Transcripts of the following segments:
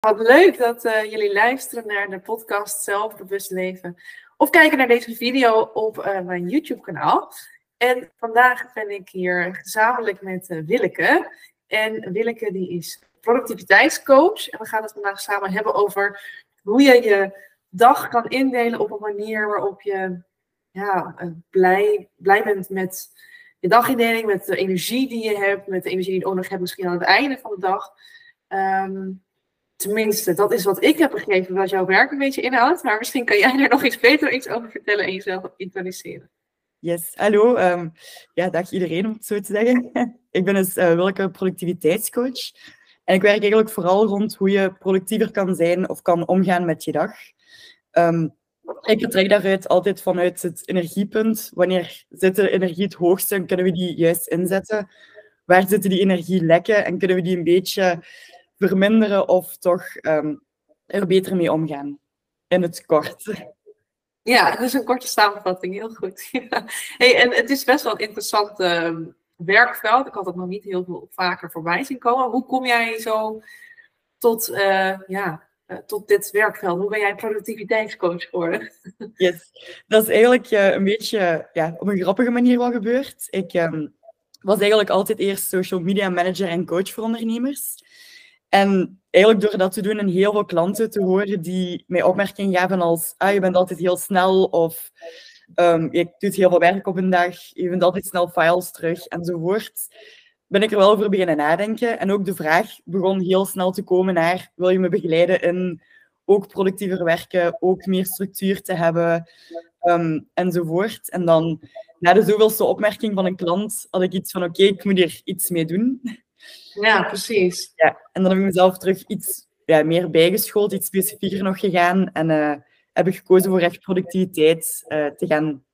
Wat leuk dat uh, jullie luisteren naar de podcast Zelfbewust Leven. Of kijken naar deze video op uh, mijn YouTube kanaal. En vandaag ben ik hier gezamenlijk met uh, Willeke. En Willeke die is productiviteitscoach. En we gaan het vandaag samen hebben over hoe je je dag kan indelen op een manier waarop je ja, blij, blij bent met je dagindeling, met de energie die je hebt, met de energie die je ook nog hebt misschien aan het einde van de dag. Um, Tenminste, dat is wat ik heb begrepen wat jouw werk een beetje inhoudt. Maar misschien kan jij daar nog iets beter iets over vertellen en jezelf introduceren. Yes, hallo. Um, ja, dag iedereen om het zo te zeggen. ik ben dus uh, welke productiviteitscoach. En ik werk eigenlijk vooral rond hoe je productiever kan zijn of kan omgaan met je dag. Um, ik vertrek daaruit altijd vanuit het energiepunt. Wanneer zit de energie het hoogste en kunnen we die juist inzetten? Waar zitten die energielekken en kunnen we die een beetje verminderen of toch um, er beter mee omgaan. In het kort. Ja, dat is een korte samenvatting, heel goed. Hey, en het is best wel een interessant uh, werkveld. Ik had het nog niet heel veel vaker voorbij zien komen. Hoe kom jij zo tot, uh, ja, uh, tot dit werkveld? Hoe ben jij productiviteitscoach geworden? Yes, dat is eigenlijk een beetje ja, op een grappige manier wel gebeurd. Ik um, was eigenlijk altijd eerst social media manager en coach voor ondernemers. En eigenlijk door dat te doen en heel veel klanten te horen die mij opmerkingen gaven als ah, je bent altijd heel snel of um, je doet heel veel werk op een dag, je vindt altijd snel files terug enzovoort, ben ik er wel over beginnen nadenken. En ook de vraag begon heel snel te komen naar wil je me begeleiden in ook productiever werken, ook meer structuur te hebben um, enzovoort. En dan na de zoveelste opmerking van een klant had ik iets van oké, ik moet hier iets mee doen. Ja, precies. Ja, en dan heb ik mezelf terug iets ja, meer bijgeschoold, iets specifieker nog gegaan. En uh, heb ik gekozen voor echt productiviteit uh, te gaan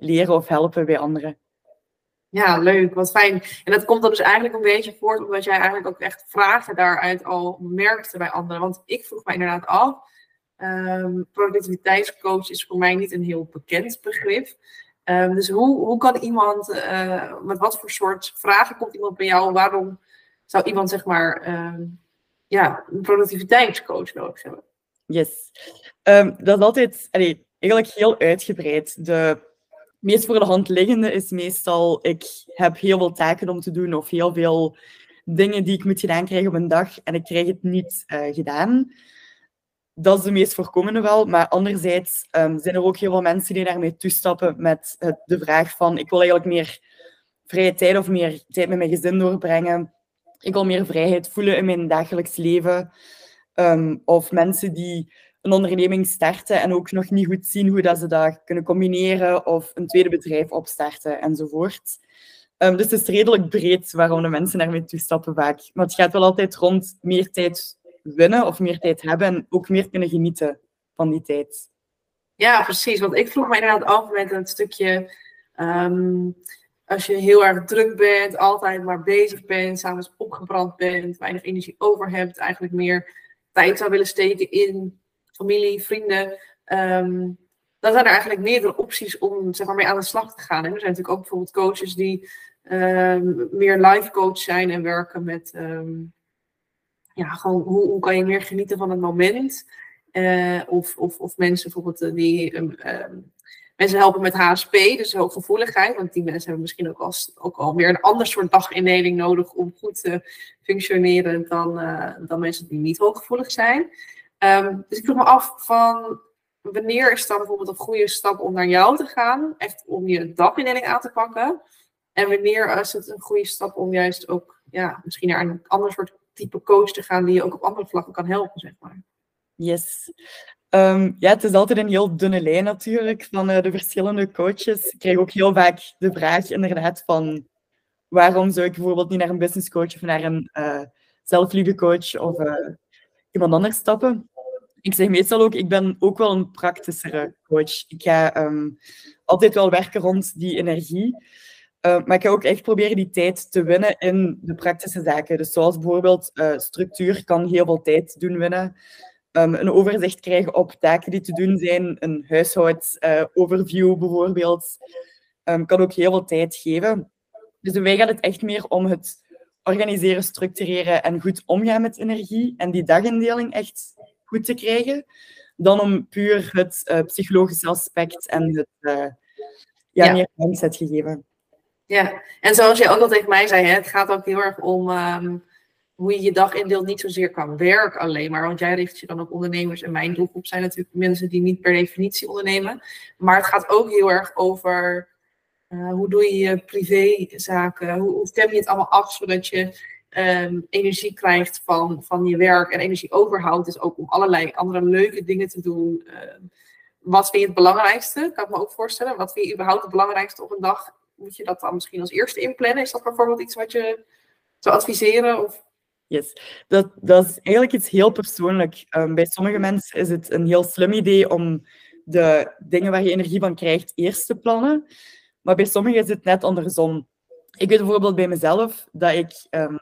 leren of helpen bij anderen. Ja, leuk, wat fijn. En dat komt dan dus eigenlijk een beetje voort omdat jij eigenlijk ook echt vragen daaruit al merkte bij anderen. Want ik vroeg mij inderdaad af, um, productiviteitscoach is voor mij niet een heel bekend begrip. Um, dus hoe, hoe kan iemand, uh, met wat voor soort vragen komt iemand bij jou? Waarom zou iemand zeg maar uh, ja, een productiviteitscoach nodig hebben? Yes. Um, dat is altijd eigenlijk heel uitgebreid. De meest voor de hand liggende is meestal, ik heb heel veel taken om te doen of heel veel dingen die ik moet gedaan krijgen op een dag en ik krijg het niet uh, gedaan. Dat is de meest voorkomende wel, maar anderzijds um, zijn er ook heel veel mensen die daarmee toestappen met het, de vraag van ik wil eigenlijk meer vrije tijd of meer tijd met mijn gezin doorbrengen ik wil meer vrijheid voelen in mijn dagelijks leven. Um, of mensen die een onderneming starten en ook nog niet goed zien hoe dat ze dat kunnen combineren of een tweede bedrijf opstarten enzovoort. Um, dus het is redelijk breed waarom de mensen daarmee toestappen vaak. Maar het gaat wel altijd rond meer tijd winnen of meer tijd hebben en ook meer kunnen genieten van die tijd. Ja, precies. Want ik vroeg me inderdaad af met een stukje um, als je heel erg druk bent, altijd maar bezig bent, s'avonds opgebrand bent, weinig energie over hebt, eigenlijk meer tijd zou willen steken in familie, vrienden, um, dan zijn er eigenlijk meerdere opties om zeg maar, mee aan de slag te gaan. En er zijn natuurlijk ook bijvoorbeeld coaches die um, meer live coach zijn en werken met ja, gewoon hoe, hoe kan je meer genieten van het moment. Uh, of, of, of mensen bijvoorbeeld eh, die Mensen helpen met HSP, dus hooggevoeligheid. Want die mensen hebben misschien ook, als, ook al meer een ander soort dagindeling nodig om goed te functioneren dan, uh, dan mensen die niet hooggevoelig zijn. Um, dus ik vroeg me af van wanneer is dan bijvoorbeeld een goede stap om naar jou te gaan? Echt om je dagindeling aan te pakken. En wanneer is het een goede stap om juist ook ja, misschien naar een ander soort type coach te gaan die je ook op andere vlakken kan helpen, zeg maar. Yes. Um, ja, het is altijd een heel dunne lijn natuurlijk van uh, de verschillende coaches. Ik krijg ook heel vaak de vraag inderdaad van waarom zou ik bijvoorbeeld niet naar een business coach of naar een uh, zelfliefdecoach of uh, iemand anders stappen. Ik zeg meestal ook, ik ben ook wel een praktischere coach. Ik ga um, altijd wel werken rond die energie. Uh, maar ik ga ook echt proberen die tijd te winnen in de praktische zaken. Dus zoals bijvoorbeeld uh, structuur kan heel veel tijd doen winnen um, een overzicht krijgen op taken die te doen zijn. Een huishoudoverview uh, bijvoorbeeld. Um, kan ook heel veel tijd geven. Dus bij mij gaat het echt meer om het organiseren, structureren en goed omgaan met energie en die dagindeling echt goed te krijgen, dan om puur het psychologische aspect en het ja, ja. meer mindset gegeven. Ja, en zoals je ook al tegen mij zei, hè, het gaat ook heel erg om um, hoe je je dag indeelt, niet zozeer qua werk alleen maar, want jij richt je dan op ondernemers en mijn doelgroep zijn natuurlijk mensen die niet per definitie ondernemen, maar het gaat ook heel erg over uh, hoe doe je je privézaken, hoe, stem je het allemaal af zodat je um, energie krijgt van, van je werk en energie overhoudt, dus ook om allerlei andere leuke dingen te doen. Uh, wat vind je het belangrijkste? Kan ik me ook voorstellen. Wat vind je überhaupt het belangrijkste op een dag? Moet je dat dan misschien als eerste inplannen? Is dat bijvoorbeeld iets wat je zou adviseren? Of? Yes, dat, dat is eigenlijk iets heel persoonlijk. Um, bij sommige mensen is het een heel slim idee om de dingen waar je energie van krijgt eerst te plannen. Maar bij sommigen is het net andersom. Ik weet bijvoorbeeld bij mezelf dat ik um,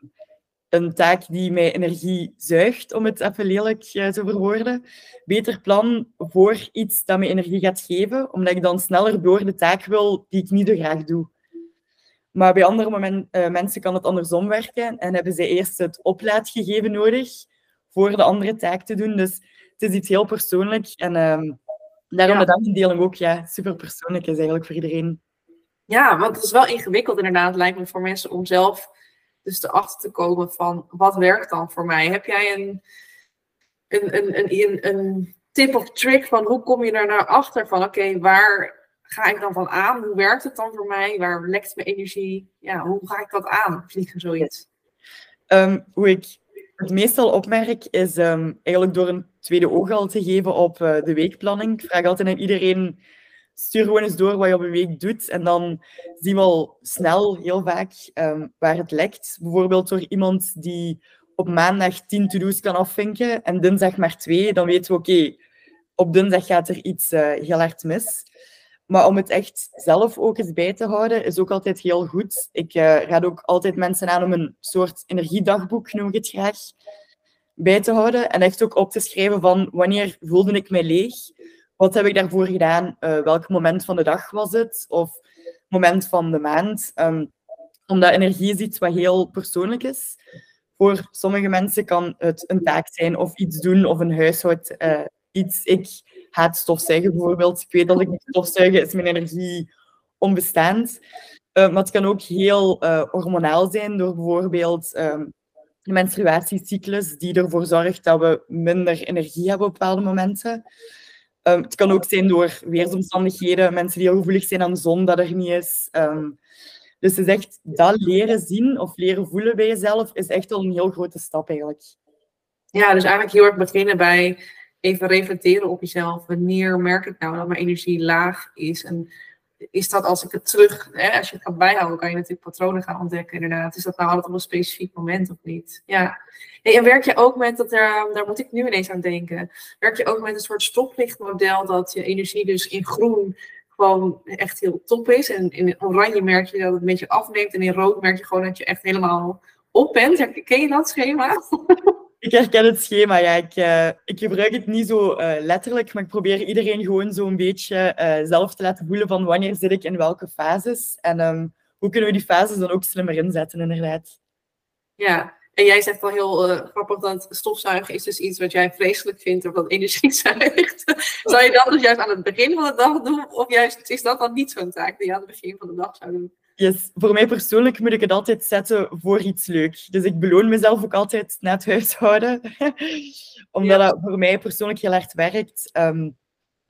een taak die mij energie zuigt, om het even lelijk te verwoorden, beter plan voor iets dat mij energie gaat geven, omdat ik dan sneller door de taak wil die ik niet zo graag doe. Maar bij andere moment, uh, mensen kan het andersom werken en hebben zij eerst het oplaadgegeven nodig voor de andere taak te doen. Dus het is iets heel persoonlijk en um, daarom ja. de dagindeling ook ja, super persoonlijk is eigenlijk voor iedereen. Ja, want het is wel ingewikkeld inderdaad, lijkt me voor mensen om zelf dus erachter te komen van wat werkt dan voor mij. Heb jij een, een, een, een, een tip of trick van hoe kom je er naar achter van oké, waar ga ik dan van aan? Hoe werkt het dan voor mij? Waar lekt mijn energie? Ja, hoe ga ik dat aan, vliegen zoiets? Um, hoe ik het meestal opmerk is um, eigenlijk door een tweede oog al te geven op uh, de weekplanning. Ik vraag altijd aan iedereen stuur gewoon eens door wat je op een week doet. En dan zien we al snel, heel vaak, um, waar het lekt. Bijvoorbeeld door iemand die op maandag tien to-do's kan afvinken en dinsdag maar twee. Dan weten we, oké, op dinsdag gaat er iets uh, heel hard mis. Maar om het echt zelf ook eens bij te houden, is ook altijd heel goed. Ik uh, raad ook altijd mensen aan om een soort energiedagboek, noem ik het graag, bij te houden. En echt ook op te schrijven van wanneer voelde ik mij leeg? Wat heb ik daarvoor gedaan? Uh, welk moment van de dag was het? Of moment van de maand? Um, omdat energie is iets wat heel persoonlijk is. Voor sommige mensen kan het een taak zijn of iets doen of een huishoud uh, iets. Ik haat stofzuigen bijvoorbeeld. Ik weet dat ik niet stofzuigen is mijn energie onbestaand. Uh, maar het kan ook heel hormonaal zijn door bijvoorbeeld um, de menstruatiecyclus die ervoor zorgt dat we minder energie hebben op bepaalde momenten. Um, het kan ook zijn door weersomstandigheden, mensen die heel gevoelig zijn aan de zon, dat er niet is. Um, dus het is echt dat leren zien of leren voelen bij jezelf, is echt al een heel grote stap eigenlijk. Ja, dus eigenlijk heel erg beginnen bij even reflecteren op jezelf. Wanneer merk ik nou dat mijn energie laag is? En is dat als ik het terug, hè, als je het kan bijhouden, kan je natuurlijk patronen gaan ontdekken inderdaad. Is dat nou altijd op een specifiek moment of niet? Ja. En werk je ook met, dat er, daar moet ik nu ineens aan denken, werk je ook met een soort stoplichtmodel dat je energie dus in groen gewoon echt heel top is. En in oranje merk je dat het een beetje afneemt en in rood merk je gewoon dat je echt helemaal op bent. Ken je dat schema? Ik herken het schema, ja. Ik, uh, ik gebruik het niet zo uh, letterlijk, maar ik probeer iedereen gewoon zo'n beetje uh, zelf te laten voelen van wanneer zit ik in welke fases. En um, hoe kunnen we die fases dan ook slimmer inzetten, inderdaad. Ja, en jij zegt al heel grappig dat stofzuigen is dus iets wat jij vreselijk vindt of dat energie zuigt. zou je dat dus juist aan het begin van de dag doen? Of juist is dat dan niet zo'n taak die je aan het begin van de dag zou doen? Yes. Voor mij persoonlijk moet ik het altijd zetten voor iets leuks. Dus ik beloon mezelf ook altijd na het huishouden. Omdat ja. dat voor mij persoonlijk heel hard werkt. Um,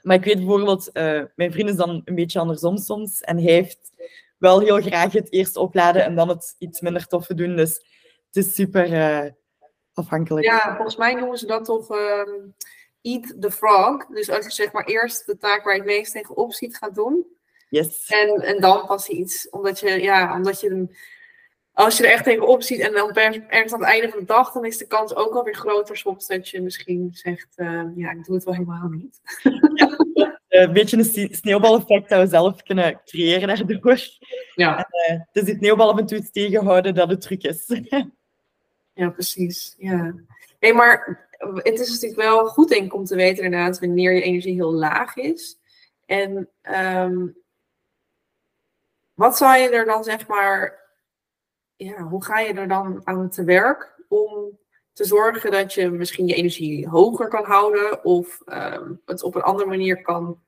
maar ik weet bijvoorbeeld, uh, mijn vriend is dan een beetje andersom soms. En hij heeft wel heel graag het eerst opladen en dan het iets minder toffe doen. Dus het is super uh, afhankelijk. Ja, volgens mij noemen ze dat toch um, eat the frog. Dus als je zeg maar eerst de taak waar je het meest tegenop ziet gaat doen Yes. En, en dan pas iets. Omdat je, ja, omdat je als je er echt tegenop ziet en dan ergens aan het einde van de dag, dan is de kans ook alweer groter soms dat je misschien zegt, uh, ja, ik doe het wel helemaal niet. Ja, een beetje een sneeuwbaleffect dat we zelf kunnen creëren daardoor. Ja. En, uh, dus die sneeuwbal af en toe tegenhouden dat het truc is. ja, precies. Ja. Hey, maar het is natuurlijk wel goed denk ik om te weten inderdaad wanneer je energie heel laag is. En um, wat zou je er dan zeg maar ja, hoe ga je er dan aan te werk om te zorgen dat je misschien je energie hoger kan houden of ehm, het op een andere manier kan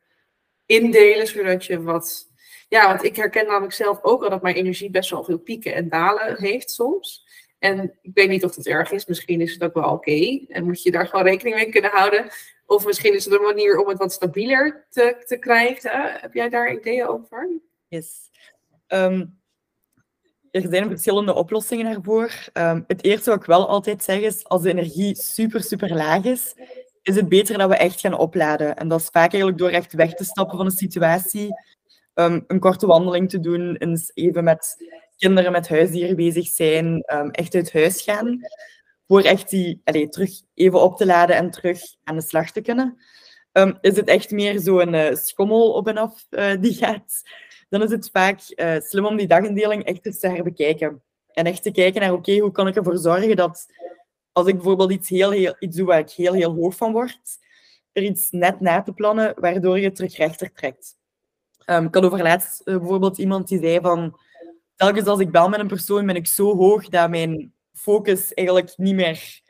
indelen, zodat je wat. Ja, want ik herken namelijk zelf ook al dat mijn energie best wel veel pieken en dalen heeft soms. En ik weet niet of het erg is, misschien is het ook wel oké. En moet je daar gewoon rekening mee kunnen houden. Of misschien is het een manier om het wat stabieler te, te krijgen. Heb jij daar ideeën over? Yes. Ehm, er zijn verschillende oplossingen daarvoor. Um, het eerste wat ik wel altijd zeg is, als de energie super, super laag is, is het beter dat we echt gaan opladen. En dat is vaak eigenlijk door echt weg te stappen van een situatie, um, een korte wandeling te doen, eens even met kinderen met huisdieren bezig zijn, echt uit huis gaan, voor echt die allez, terug even op te laden en terug aan de slag te kunnen. is het echt meer zo'n uh, schommel op en af uh, die gaat dan is het vaak uh, slim om die dagindeling echt eens te herbekijken. En echt te kijken naar, oké, hoe kan ik ervoor zorgen dat als ik bijvoorbeeld iets, heel, heel, iets doe waar ik heel, heel hoog van word, er iets net na te plannen, waardoor je terug rechter trekt. Um, ik had overlaatst uh, bijvoorbeeld iemand die zei van, telkens als ik bel met een persoon, ben ik zo hoog dat mijn focus eigenlijk niet meer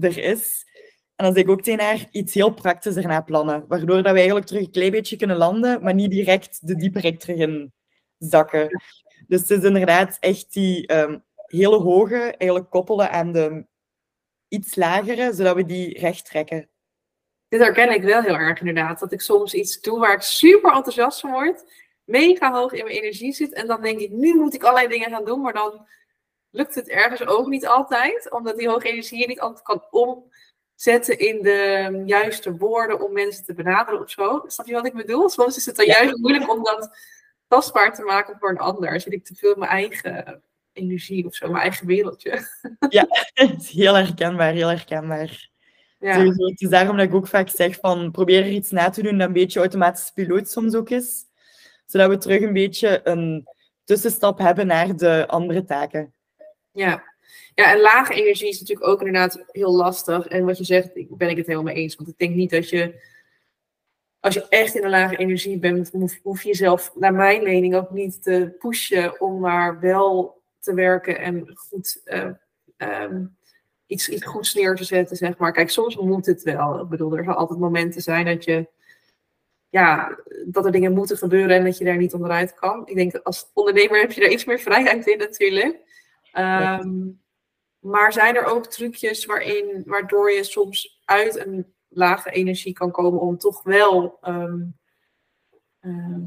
er is. En dan zeg ik ook tegen haar iets heel praktisch erna plannen. Waardoor dat we eigenlijk terug een klein beetje kunnen landen, maar niet direct de dieperik terug in zakken. Dus het is inderdaad echt die um, hele hoge eigenlijk koppelen aan de iets lagere, zodat we die recht trekken. Dit herken ik wel heel erg inderdaad. Dat ik soms iets doe waar ik super enthousiast van word. Mega hoog in mijn energie zit. En dan denk ik, nu moet ik allerlei dingen gaan doen. Maar dan lukt het ergens ook niet altijd. Omdat die hoge energie je niet altijd kan om zetten in de juiste woorden om mensen te benaderen of zo. Snap je wat ik bedoel? Soms is het dan juist moeilijk om dat tastbaar te maken voor een ander. Zit ik te veel in mijn eigen energie of zo, mijn eigen wereldje. Ja, heel herkenbaar, heel herkenbaar. Ja. Sowieso, het is daarom dat ik ook vaak zeg van probeer er iets na te doen dat een beetje automatisch piloot soms ook is. Zodat we terug een beetje een tussenstap hebben naar de andere taken. Ja, ja, en lage energie is natuurlijk ook inderdaad heel lastig. En wat je zegt, ben ik het helemaal mee eens. Want ik denk niet dat je, als je echt in een lage energie bent, hoef, je jezelf, naar mijn mening, ook niet te pushen om maar wel te werken en goed, uh, um, iets, iets goeds neer te zetten, zeg maar. Kijk, soms moet het wel. Ik bedoel, er zal altijd momenten zijn dat je ja, dat er dingen moeten gebeuren en dat je daar niet onderuit kan. Ik denk, als ondernemer heb je daar iets meer vrijheid in natuurlijk. Um, maar zijn er ook trucjes waarin, waardoor je soms uit een lage energie kan komen om toch wel ehm, ehm,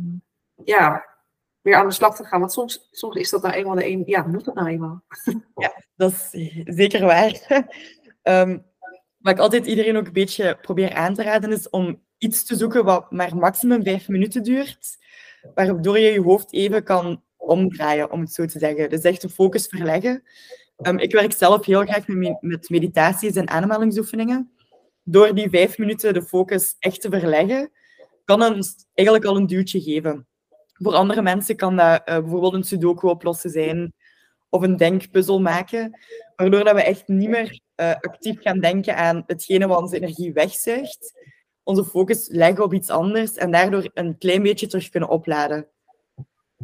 ja, weer aan de slag te gaan? Want soms, soms is dat nou eenmaal de een. Ja, moet dat nou eenmaal? Ja, dat is zeker waar. um, wat ik altijd iedereen ook een beetje probeer aan te raden is om iets te zoeken wat maar maximum vijf minuten duurt, waardoor je je hoofd even kan omdraaien, om het zo te zeggen. Dus echt de focus verleggen. Um, ik werk zelf heel graag met, met meditaties en ademhalingsoefeningen. Door die vijf minuten de focus echt te verleggen, kan het eigenlijk al een duwtje geven. Voor andere mensen kan dat uh, bijvoorbeeld een sudoku oplossen zijn of een denkpuzzel maken, waardoor dat we echt niet meer uh, actief gaan denken aan hetgene wat onze energie wegzuigt, onze focus leggen op iets anders en daardoor een klein beetje terug kunnen opladen.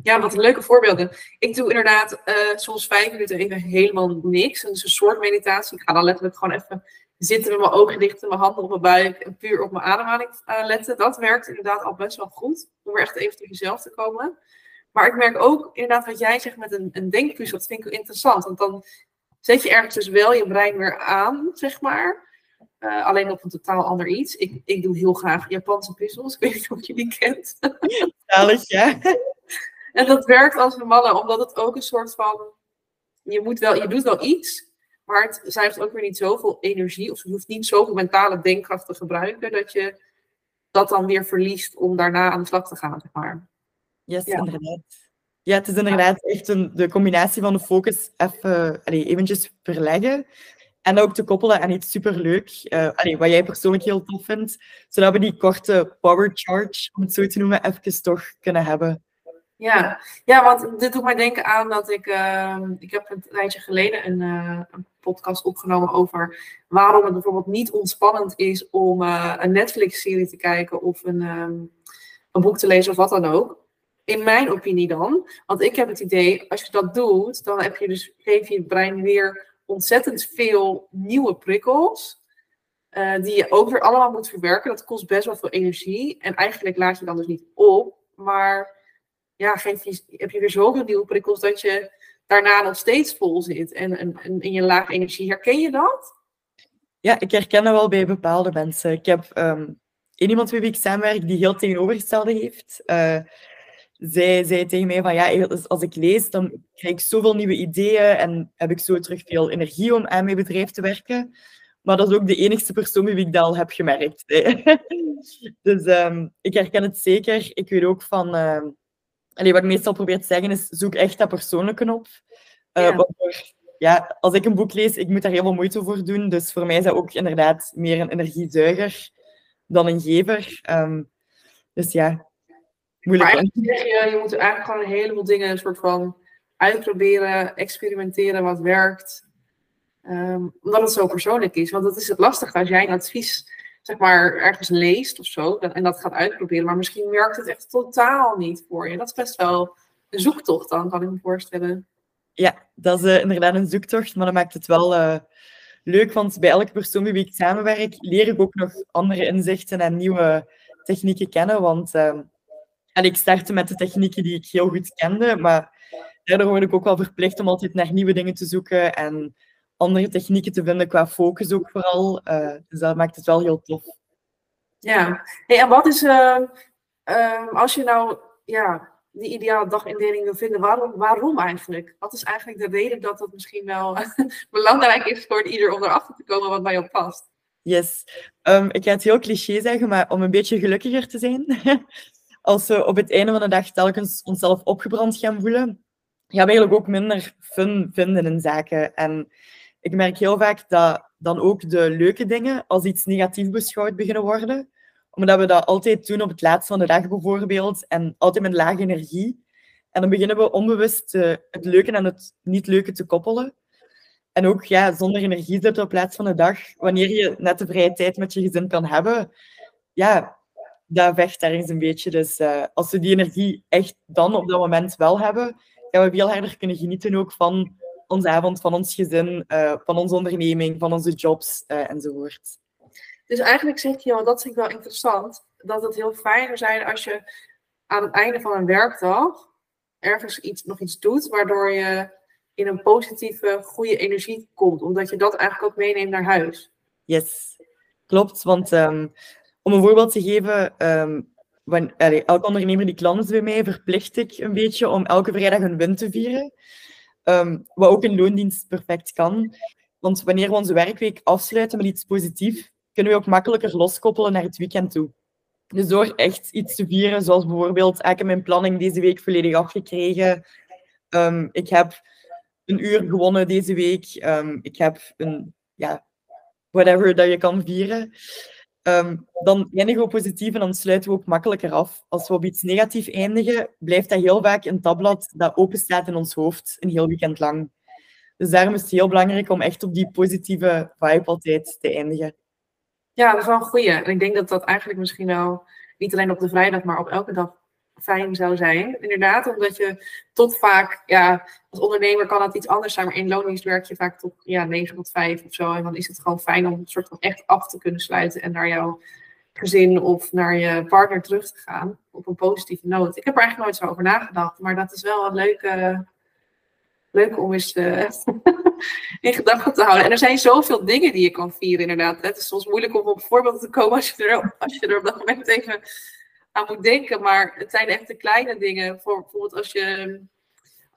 Ja, wat leuke voorbeelden. Ik doe inderdaad uh, soms vijf minuten even helemaal niks. Dus een soort meditatie. Ik ga dan letterlijk gewoon even zitten met mijn ogen dicht en mijn handen op mijn buik en puur op mijn ademhaling uh, letten. Dat werkt inderdaad al best wel goed. Om er echt even tot jezelf te komen. Maar ik merk ook inderdaad wat jij zegt met een, een denkpuzzel. Dat vind ik interessant. Want dan zet je ergens dus wel je brein weer aan, zeg maar. Uh, alleen op een totaal ander iets. Ik, ik doe heel graag Japanse puzzels. Ik weet niet of je die kent. Zalig, ja. En dat werkt als een mannen, omdat het ook een soort van. Je, moet wel, je doet wel iets, maar het zuigt ook weer niet zoveel energie. Of je hoeft niet zoveel mentale denkkracht te gebruiken dat je dat dan weer verliest om daarna aan de slag te gaan. Zeg maar. Yes, ja. inderdaad. Ja, het is inderdaad echt een, de combinatie van de focus even allez, eventjes verleggen. En ook te koppelen aan iets superleuk, uh, wat jij persoonlijk heel tof vindt. Zodat we die korte power charge, om het zo te noemen, even toch kunnen hebben. Ja. ja, want dit doet mij denken aan dat ik. Uh, ik heb een tijdje geleden een, uh, een, podcast opgenomen over waarom het bijvoorbeeld niet ontspannend is om uh, een Netflix-serie te kijken of een, um, een boek te lezen of wat dan ook. In mijn opinie dan. Want ik heb het idee, als je dat doet, dan heb je dus, geef je brein weer ontzettend veel nieuwe prikkels. Uh, die je ook weer allemaal moet verwerken. Dat kost best wel veel energie. En eigenlijk laat je dan dus niet op. Maar ja, geef heb je weer zoveel prikkels dat je daarna nog steeds vol zit. En, en, in je laag energie. Herken je dat? Ja, ik herken dat wel bij bepaalde mensen. Ik heb um, iemand met wie ik samenwerk die heel tegenovergestelde heeft. Uh, zij zei tegen mij van ja, als ik lees, dan krijg ik zoveel nieuwe ideeën en heb ik zo terug veel energie om aan mijn bedrijf te werken. Maar dat is ook de enigste persoon met wie ik dat al heb gemerkt. dus um, ik herken het zeker. Ik weet ook van... Uh, allee, wat ik meestal probeer te zeggen is, zoek echt dat persoonlijke op. Uh, ja. Waardoor, ja, als ik een boek lees, ik moet daar heel veel moeite voor doen. Dus voor mij is dat ook inderdaad meer een energiezuiger dan een gever. Um, dus ja, moeilijk. Maar je, je moet eigenlijk gewoon een heleboel dingen een soort van uitproberen, experimenteren wat werkt. Um, omdat het zo persoonlijk is. Want dat is het lastige als jij een advies zeg maar, ergens leest of zo en dat gaat uitproberen. Maar misschien werkt het echt totaal niet voor je. Dat is best wel een zoektocht dan, kan ik me voorstellen. Ja, dat is uh, inderdaad een zoektocht, maar dat maakt het wel uh, leuk. Want bij elke persoon met wie ik samenwerk, leer ik ook nog andere inzichten en nieuwe technieken kennen. Want uh, en ik startte met de technieken die ik heel goed kende, maar daardoor word ik ook wel verplicht om altijd naar nieuwe dingen te zoeken en andere technieken te vinden qua focus ook vooral. Uh, dus dat maakt het wel heel tof. Ja, hey, en wat is, uh, uh, als je nou ja, die ideale dagindeling wil vinden, waarom, waarom eigenlijk? Wat is eigenlijk de reden dat het misschien wel belangrijk is voor ieder om erachter te komen wat bij jou past? Yes, um, ik ga het heel cliché zeggen, maar om een beetje gelukkiger te zijn. als we op het einde van de dag telkens onszelf opgebrand gaan voelen, gaan we eigenlijk ook minder fun vinden in zaken. En ik merk heel vaak dat dan ook de leuke dingen als iets negatief beschouwd beginnen worden. Omdat we dat altijd doen op het laatste van de dag bijvoorbeeld en altijd met lage energie. En dan beginnen we onbewust uh, het leuke en het niet leuke te koppelen. En ook ja, zonder energie zitten op plaats van de dag. Wanneer je net de vrije tijd met je gezin kan hebben, ja, dat vecht ergens een beetje. Dus uh, als we die energie echt dan op dat moment wel hebben, gaan we veel harder kunnen genieten ook van onze avond, van ons gezin, uh, van onze onderneming, van onze jobs uh, enzovoort. Dus eigenlijk zeg je, want dat vind ik wel interessant, dat het heel fijn zou zijn als je aan het einde van een werkdag ergens iets, nog iets doet, waardoor je in een positieve, goede energie komt. Omdat je dat eigenlijk ook meeneemt naar huis. Yes, klopt. Want um, om een voorbeeld te geven, um, wanneer, allee, elke ondernemer die klant is bij mij, verplicht ik een beetje om elke vrijdag een win te vieren. Um, wat ook in loondienst perfect kan. Want wanneer we onze werkweek afsluiten met iets positiefs, kunnen we ook makkelijker loskoppelen naar het weekend toe. Dus door echt iets te vieren, zoals bijvoorbeeld, ik heb mijn planning deze week volledig afgekregen. Um, ik heb een uur gewonnen deze week. Um, ik heb een, ja, whatever dat je kan vieren. Um, dan eindigen we positief en dan sluiten we ook makkelijker af. Als we op iets negatief eindigen, blijft dat heel vaak een tabblad dat open staat in ons hoofd een heel weekend lang. Dus daarom is het heel belangrijk om echt op die positieve vibe altijd te eindigen. Ja, dat is wel een goeie. En ik denk dat dat eigenlijk misschien wel niet alleen op de vrijdag, maar op elke dag fijn zou zijn. Inderdaad, omdat je tot vaak, ja, als ondernemer kan dat iets anders zijn, maar in loondienst werk je vaak tot ja, 9 tot 5 of zo. En dan is het gewoon fijn om een soort van echt af te kunnen sluiten en naar jouw gezin of naar je partner terug te gaan op een positieve noot. Ik heb er eigenlijk nooit zo over nagedacht, maar dat is wel een leuke, leuke om eens uh, in gedachten te houden. En er zijn zoveel dingen die je kan vieren, inderdaad. Het is soms moeilijk om op voorbeelden te komen als je er, als je er op dat moment even aan moet denken. Maar het zijn echt de kleine dingen. Voor, bijvoorbeeld als je.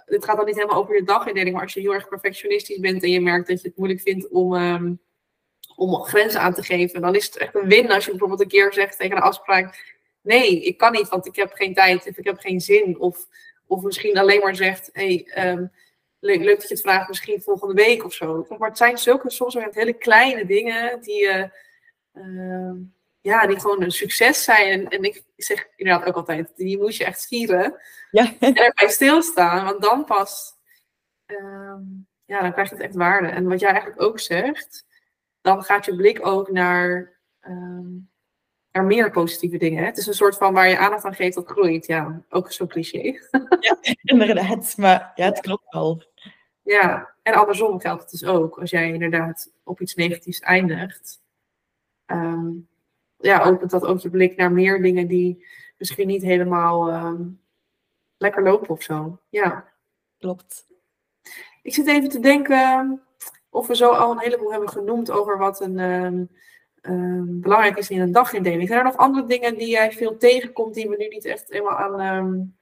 Het gaat dan niet helemaal over je dagindeling, maar als je heel erg perfectionistisch bent en je merkt dat je het moeilijk vindt om, um, om grenzen aan te geven, dan is het echt een win als je bijvoorbeeld een keer zegt tegen een afspraak: Nee, ik kan niet, want ik heb geen tijd of ik heb geen zin. Of, of misschien alleen maar zegt: Hey, um, leuk, dat je het vraagt, misschien volgende week of zo. Maar het zijn zulke soms hele kleine dingen die je. Uh, ja, die gewoon een succes zijn. En, en ik zeg inderdaad ook altijd, die moet je echt vieren. Ja. En erbij stilstaan, want dan pas, ehm, ja, dan krijgt het echt waarde. En wat jij eigenlijk ook zegt, dan gaat je blik ook naar, um, er meer positieve dingen. Hè? Het is een soort van waar je aandacht aan geeft, dat groeit. Ja, ook zo'n cliché. ja, inderdaad. Maar ja, het klopt wel. Ja, en andersom geldt het dus ook. Als jij inderdaad op iets negatiefs eindigt, um, ja, opent dat ook je blik naar meer dingen die misschien niet helemaal ehm, lekker lopen of zo. Ja. Klopt. Ik zit even te denken of we zo al een heleboel hebben genoemd over wat een um, belangrijk is in een dagindeling. Zijn er nog andere dingen die jij veel tegenkomt die we nu niet echt helemaal aan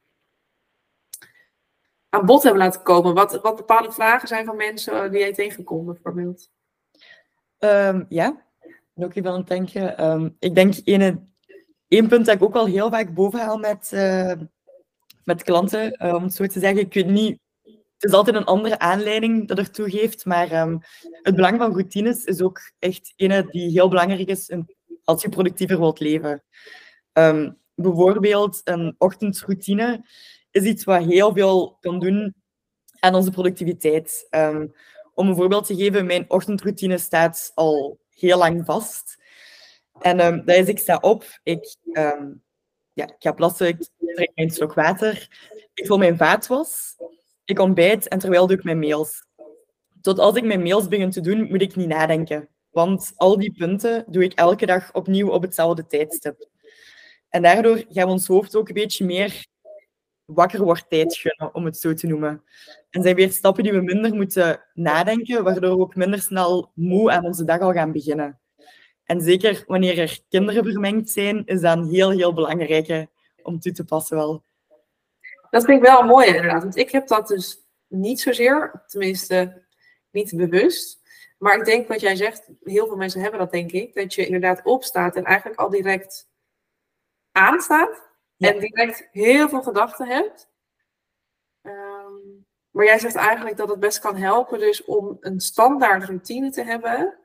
aan bod hebben laten komen? Wat, wat bepaalde vragen zijn van mensen die jij tegenkomt, bijvoorbeeld? Ja, ook even aan het. Um, ik denk één punt dat ik ook al heel vaak bovenhaal met, uh, met klanten, uh, om het zo te zeggen. Ik weet niet, het is altijd een andere aanleiding dat ertoe geeft, maar um, het belang van routines is ook echt ene die heel belangrijk is als je productiever wilt leven. bijvoorbeeld een ochtendroutine is iets wat heel veel kan doen aan onze productiviteit. Om een voorbeeld te geven, mijn ochtendroutine staat al heel lang vast. En um, dat is, ik sta op, ik, um, ja, ik ga plassen, ik drink mijn slok water, ik vul mijn vaatwas, ik ontbijt en terwijl doe ik mijn mails. Tot als ik mijn mails begin te doen, moet ik niet nadenken. Want al die punten doe ik elke dag opnieuw op hetzelfde tijdstip. En daardoor gaan we ons hoofd ook een beetje meer wakker wordt tijd om het zo te noemen. En zijn weer stappen die we minder moeten nadenken, waardoor we ook minder snel moe aan onze dag al gaan beginnen. En zeker wanneer er kinderen vermengd zijn, is dat een heel, heel belangrijke om toe te passen wel. Dat vind ik wel mooi inderdaad, want ik heb dat dus niet zozeer, tenminste niet bewust. Maar ik denk wat jij zegt, heel veel mensen hebben dat denk ik, dat je inderdaad opstaat en eigenlijk al direct aanstaat en direct heel veel gedachten hebt. Ehm, maar jij zegt eigenlijk dat het best kan helpen dus om een standaard routine te hebben.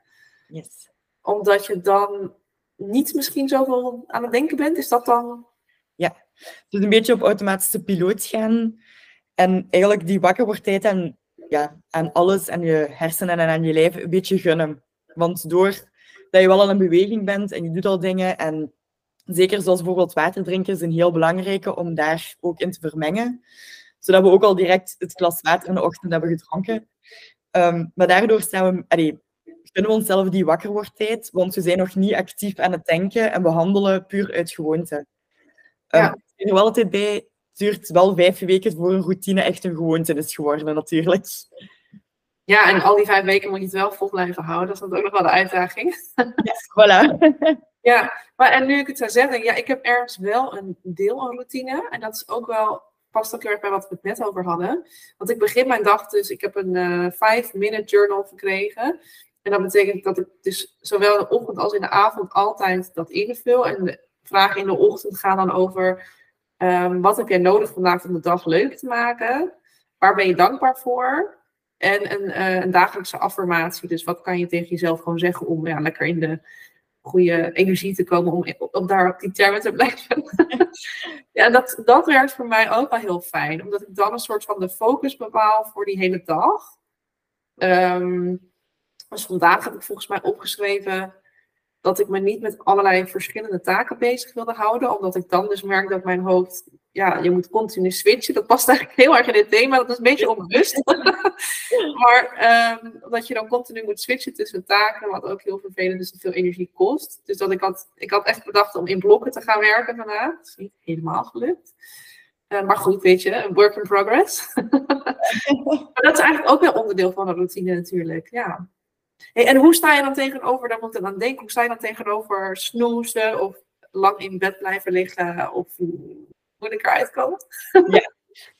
Yes. Omdat je dan niet misschien zoveel aan het denken bent. Is dat dan... Ja, dus een beetje op automatische piloot gaan. En eigenlijk die wakkerwordtijd aan, ja, aan alles, aan je hersenen en aan je lijf, een beetje gunnen. Want door dat je wel al in beweging bent en je doet al dingen en Zeker zoals bijvoorbeeld water drinken is een heel belangrijke om daar ook in te vermengen. Zodat we ook al direct het glas water in de ochtend hebben gedronken. Um, maar daardoor staan we, allee, kunnen we onszelf die wakkerwordtijd, want we zijn nog niet actief aan het denken en we handelen puur uit gewoonte. Um, ja. Ik er wel altijd bij, het duurt wel vijf weken voor een routine echt een gewoonte is geworden, natuurlijk. Ja, en al die vijf weken moet je het wel vol blijven houden. Dat is natuurlijk ook nog wel de uitdaging. Yes, voilà. Ja, maar en nu ik het zou zeggen, ja, ik heb ergens wel een deel aan routine. En dat is ook wel, past ook heel erg bij wat we het net over hadden. Want ik begin mijn dag dus, ik heb een uh, five minute journal gekregen. En dat betekent dat ik dus zowel in de ochtend als in de avond altijd dat invul. En de vragen in de ochtend gaan dan over, um, wat heb jij nodig vandaag om de dag leuk te maken? Waar ben je dankbaar voor? En een, uh, een dagelijkse affirmatie. Dus wat kan je tegen jezelf gewoon zeggen om ja, lekker in de goede energie te komen om, om daar op die termen te blijven. ja, dat, dat werkt voor mij ook wel heel fijn, omdat ik dan een soort van de focus bepaal voor die hele dag. Um, dus vandaag heb ik volgens mij opgeschreven dat ik me niet met allerlei verschillende taken bezig wilde houden, omdat ik dan dus merk dat mijn hoofd, ja, je moet continu switchen. Dat past eigenlijk heel erg in dit thema, dat is een beetje onbewust. maar um, dat je dan continu moet switchen tussen taken, wat ook heel vervelend is en veel energie kost. Dus dat ik had, ik had echt bedacht om in blokken te gaan werken vandaag. Dat is niet helemaal gelukt. Uh, maar goed, weet je, een work in progress. maar dat is eigenlijk ook wel onderdeel van een routine natuurlijk, ja en hoe sta je dan tegenover, daar moet ik aan denken, hoe sta je dan tegenover snoezen of lang in bed blijven liggen of moet ik eruit komen? ja,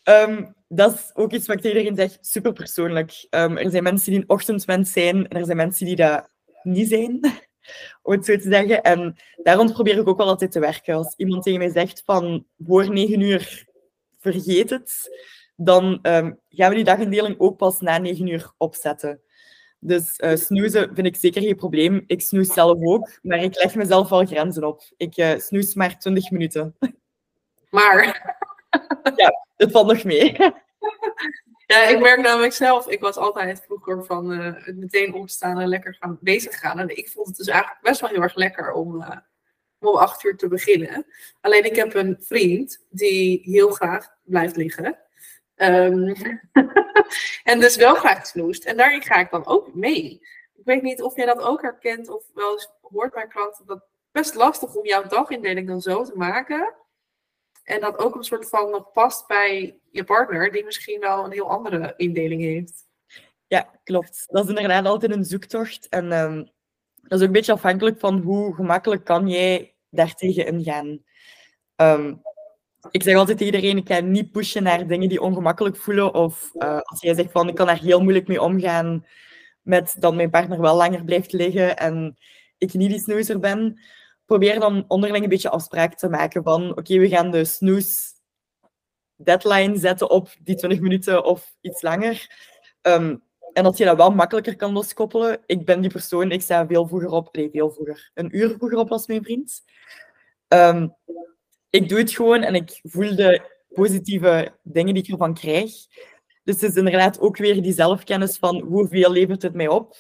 ehm, dat is ook iets wat ik iedereen zeg, super persoonlijk. Um, er zijn mensen die een ochtendmens zijn en er zijn mensen die dat niet zijn, om het zo te zeggen. En daarom probeer ik ook wel altijd te werken. Als iemand tegen mij zegt van voor negen uur vergeet het, dan um, gaan we die dagindeling ook pas na negen uur opzetten. Dus uh, snoezen vind ik zeker geen probleem. Ik snoes zelf ook, maar ik leg mezelf wel grenzen op. Ik uh, snoes maar 20 minuten. Maar? ja, het valt nog mee. Ja, ik merk namelijk zelf, ik was altijd vroeger van uh, meteen opstaan en lekker gaan bezig gaan. En ik vond het dus eigenlijk best wel heel erg lekker om om om acht uur te beginnen. Alleen ik heb een vriend die heel graag blijft liggen. Ehm, en dus wel graag snoest. En daarin ga ik dan ook mee. Ik weet niet of jij dat ook herkent of wel eens hoort bij klanten dat het best lastig om jouw dagindeling dan zo te maken. En dat ook een soort van nog past bij je partner, die misschien wel een heel andere indeling heeft. Ja, klopt. Dat is inderdaad altijd een zoektocht. En ehm, dat is ook een beetje afhankelijk van hoe gemakkelijk kan jij daartegen ingaan. Um, ik zeg altijd tegen iedereen, ik ga niet pushen naar dingen die ongemakkelijk voelen. Of uh, als jij zegt van, ik kan daar heel moeilijk mee omgaan met dat mijn partner wel langer blijft liggen en ik niet die snoezer ben. Probeer dan onderling een beetje afspraak te maken van, oké, we gaan de snoes deadline zetten op die 20 minuten of iets langer. Um, en dat je dat wel makkelijker kan loskoppelen. Ik ben die persoon, ik sta veel vroeger op. Nee, veel vroeger. Een uur vroeger op als mijn vriend. Um, ik doe het gewoon en ik voel de positieve dingen die ik ervan krijg. Dus het is inderdaad ook weer die zelfkennis van hoeveel levert het mij op.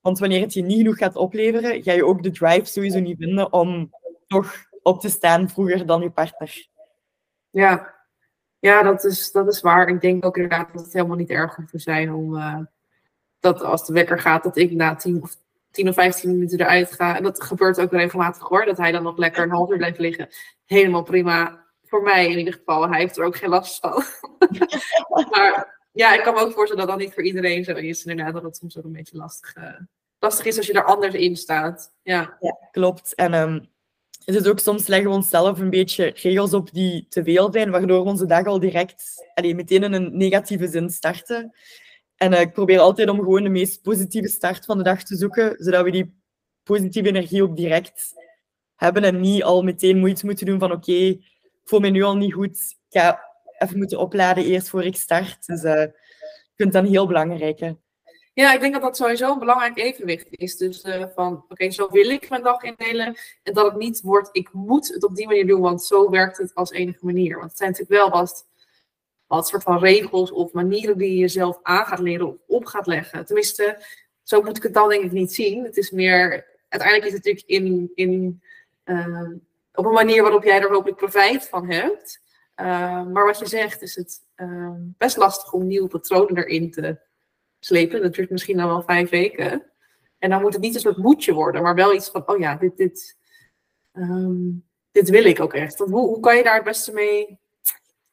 Want wanneer het je niet genoeg gaat opleveren, ga je ook de drive sowieso niet vinden om toch op te staan vroeger dan je partner. Ja, ja dat, is, dat is waar. Ik denk ook inderdaad dat het helemaal niet erg hoeft te zijn om uh, dat als de wekker gaat, dat ik na tien of 10 of 15 minuten eruit ga. En dat gebeurt ook regelmatig hoor. Dat hij dan nog lekker een half uur blijft liggen. Helemaal prima. Voor mij in ieder geval. Hij heeft er ook geen last van. maar ja, ik kan me ook voorstellen dat dat niet voor iedereen zo is. Inderdaad, dat het soms ook een beetje lastig, uh, lastig is als je er anders in staat. Ja, klopt. En um, het is ook soms leggen we onszelf een beetje regels op die te veel zijn, waardoor we onze dag al direct allee, meteen in een negatieve zin starten. En uh, ik probeer altijd om gewoon de meest positieve start van de dag te zoeken, zodat we die positieve energie ook direct hebben en niet al meteen moeite moeten doen van oké, ik voel me nu al niet goed, ik ga even moeten opladen eerst voor ik start. Dus uh, ik vind heel belangrijk. Ja, ik denk dat dat sowieso een belangrijk evenwicht is. Dus uh, van, oké, zo wil ik mijn dag indelen. En dat het niet wordt, ik moet het op die manier doen, want zo werkt het als enige manier. Want het zijn natuurlijk wel vast wat soort van regels of manieren die je jezelf aan gaat leren of op gaat leggen. Tenminste, zo moet ik het dan denk ik niet zien. Het is meer, uiteindelijk is het natuurlijk in, in, op een manier waarop jij er hopelijk profijt van hebt. Uh, maar wat je zegt, is het uh, best lastig om nieuwe patronen erin te slepen. Dat duurt misschien dan wel vijf weken. En dan moet het niet een soort moedje worden, maar wel iets van, oh ja, dit, dit, dit wil ik ook echt. hoe, hoe kan je daar het beste mee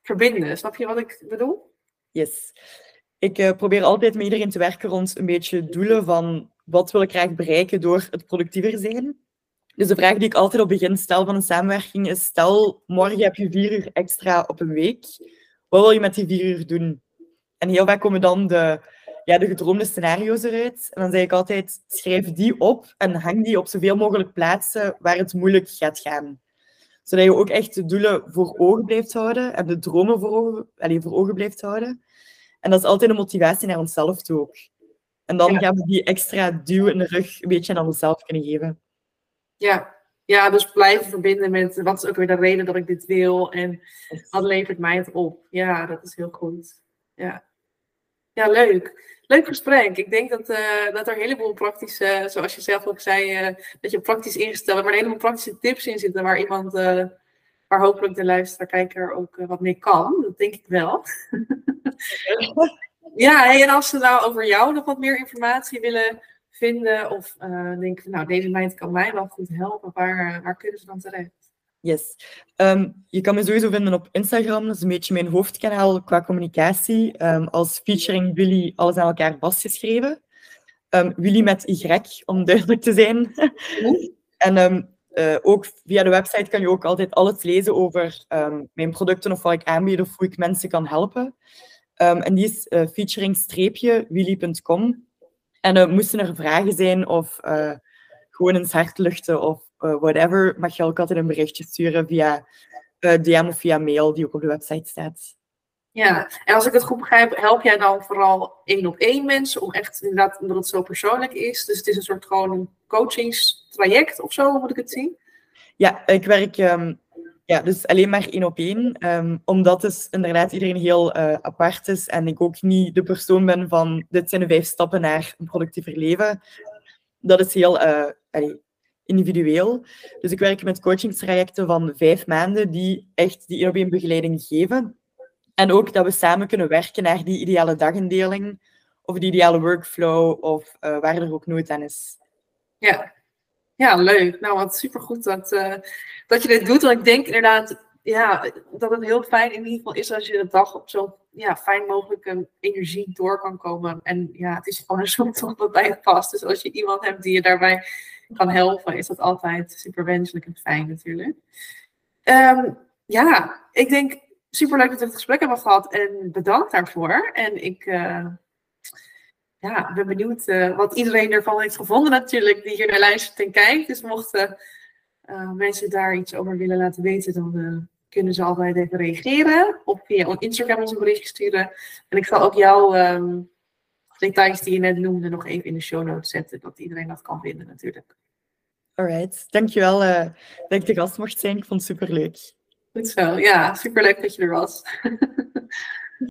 verbinden. Snap je wat ik bedoel? Yes. Ik uh, probeer altijd met iedereen te werken rond een beetje doelen van wat wil ik graag bereiken door het productiever zijn. Dus de vraag die ik altijd op het begin stel van een samenwerking is: stel, morgen heb je vier uur extra op een week. Wat wil je met die vier uur doen? En heel vaak komen dan de, ja, de gedroomde scenario's eruit. En dan zeg ik altijd: schrijf die op en hang die op zoveel mogelijk plaatsen waar het moeilijk gaat gaan zodat je ook echt de doelen voor ogen blijft houden en de dromen voor ogen, allez, voor ogen blijft houden. En dat is altijd een motivatie naar onszelf toe ook. En dan gaan we die extra duw in de rug een beetje aan onszelf kunnen geven. Ja. ja, dus blijven verbinden met wat is ook weer de reden dat ik dit wil en wat levert mij het op. Ja, dat is heel goed. Ja, ja leuk leuk gesprek. Ik denk dat, uh, dat er een heleboel praktische, zoals je zelf ook zei, uh, dat je praktisch ingesteld maar een heleboel praktische tips in zitten waar iemand, uh, waar hopelijk de luisteraar, kijker ook wat mee kan. Dat denk ik wel. ja, en als ze nou over jou nog wat meer informatie willen vinden of denken, nou deze meid kan mij wel goed helpen, waar, waar kunnen ze dan terecht? Yes. Um, je kan me sowieso vinden op Instagram. Dat is een beetje mijn hoofdkanaal qua communicatie. Um, als featuring Willy alles aan elkaar vastgeschreven. Um, Willy met Y, om duidelijk te zijn. en uh, ook via de website kan je ook altijd alles lezen over mijn producten of wat ik aanbied of hoe ik mensen kan helpen. en die is uh, featuring-willy.com. En uh, moesten er vragen zijn of gewoon eens hart luchten of uh, whatever, mag je ook altijd een berichtje sturen via DM of via mail, die ook op de website staat. Ja, en als ik het goed begrijp, help jij dan vooral één op één mensen, om echt inderdaad, omdat het zo persoonlijk is. Dus het is een soort gewoon een coachingstraject of zo, moet ik het zien? Ja, ik werk um, ja, dus alleen maar één op één, um, omdat dus inderdaad iedereen heel uh, apart is en ik ook niet de persoon ben van dit zijn de vijf stappen naar een productiever leven. Dat is heel, allee, individueel. Dus ik werk met coachingstrajecten van vijf maanden die echt die één op begeleiding geven. En ook dat we samen kunnen werken naar die ideale dagindeling of die ideale workflow of uh, waar er ook nood aan is. Ja, ja leuk. Nou, wat supergoed dat, uh, dat je dit doet. Want ik denk inderdaad ja, dat het heel fijn in ieder geval is als je de dag op zo'n ja, fijn mogelijke energie door kan komen. En ja, het is gewoon een soort dat bij het past. Dus als je iemand hebt die je daarbij kan helpen, is dat altijd super wenselijk en fijn natuurlijk. Um, ja, ik denk super leuk dat we het gesprek hebben gehad en bedankt daarvoor. En ik uh, ja, ben benieuwd uh, wat iedereen ervan heeft gevonden natuurlijk, die hier naar luistert en kijkt. Dus mochten uh, mensen daar iets over willen laten weten, dan kunnen ze altijd even reageren. Of via Instagram ons een berichtje sturen. En ik zal ook jouw um, details die je net noemde nog even in de show notes zetten. Dat iedereen dat kan vinden natuurlijk. Alright, dankjewel dat ik de gast mocht zijn. Ik vond het superleuk. Goed zo, ja, superleuk dat je er was.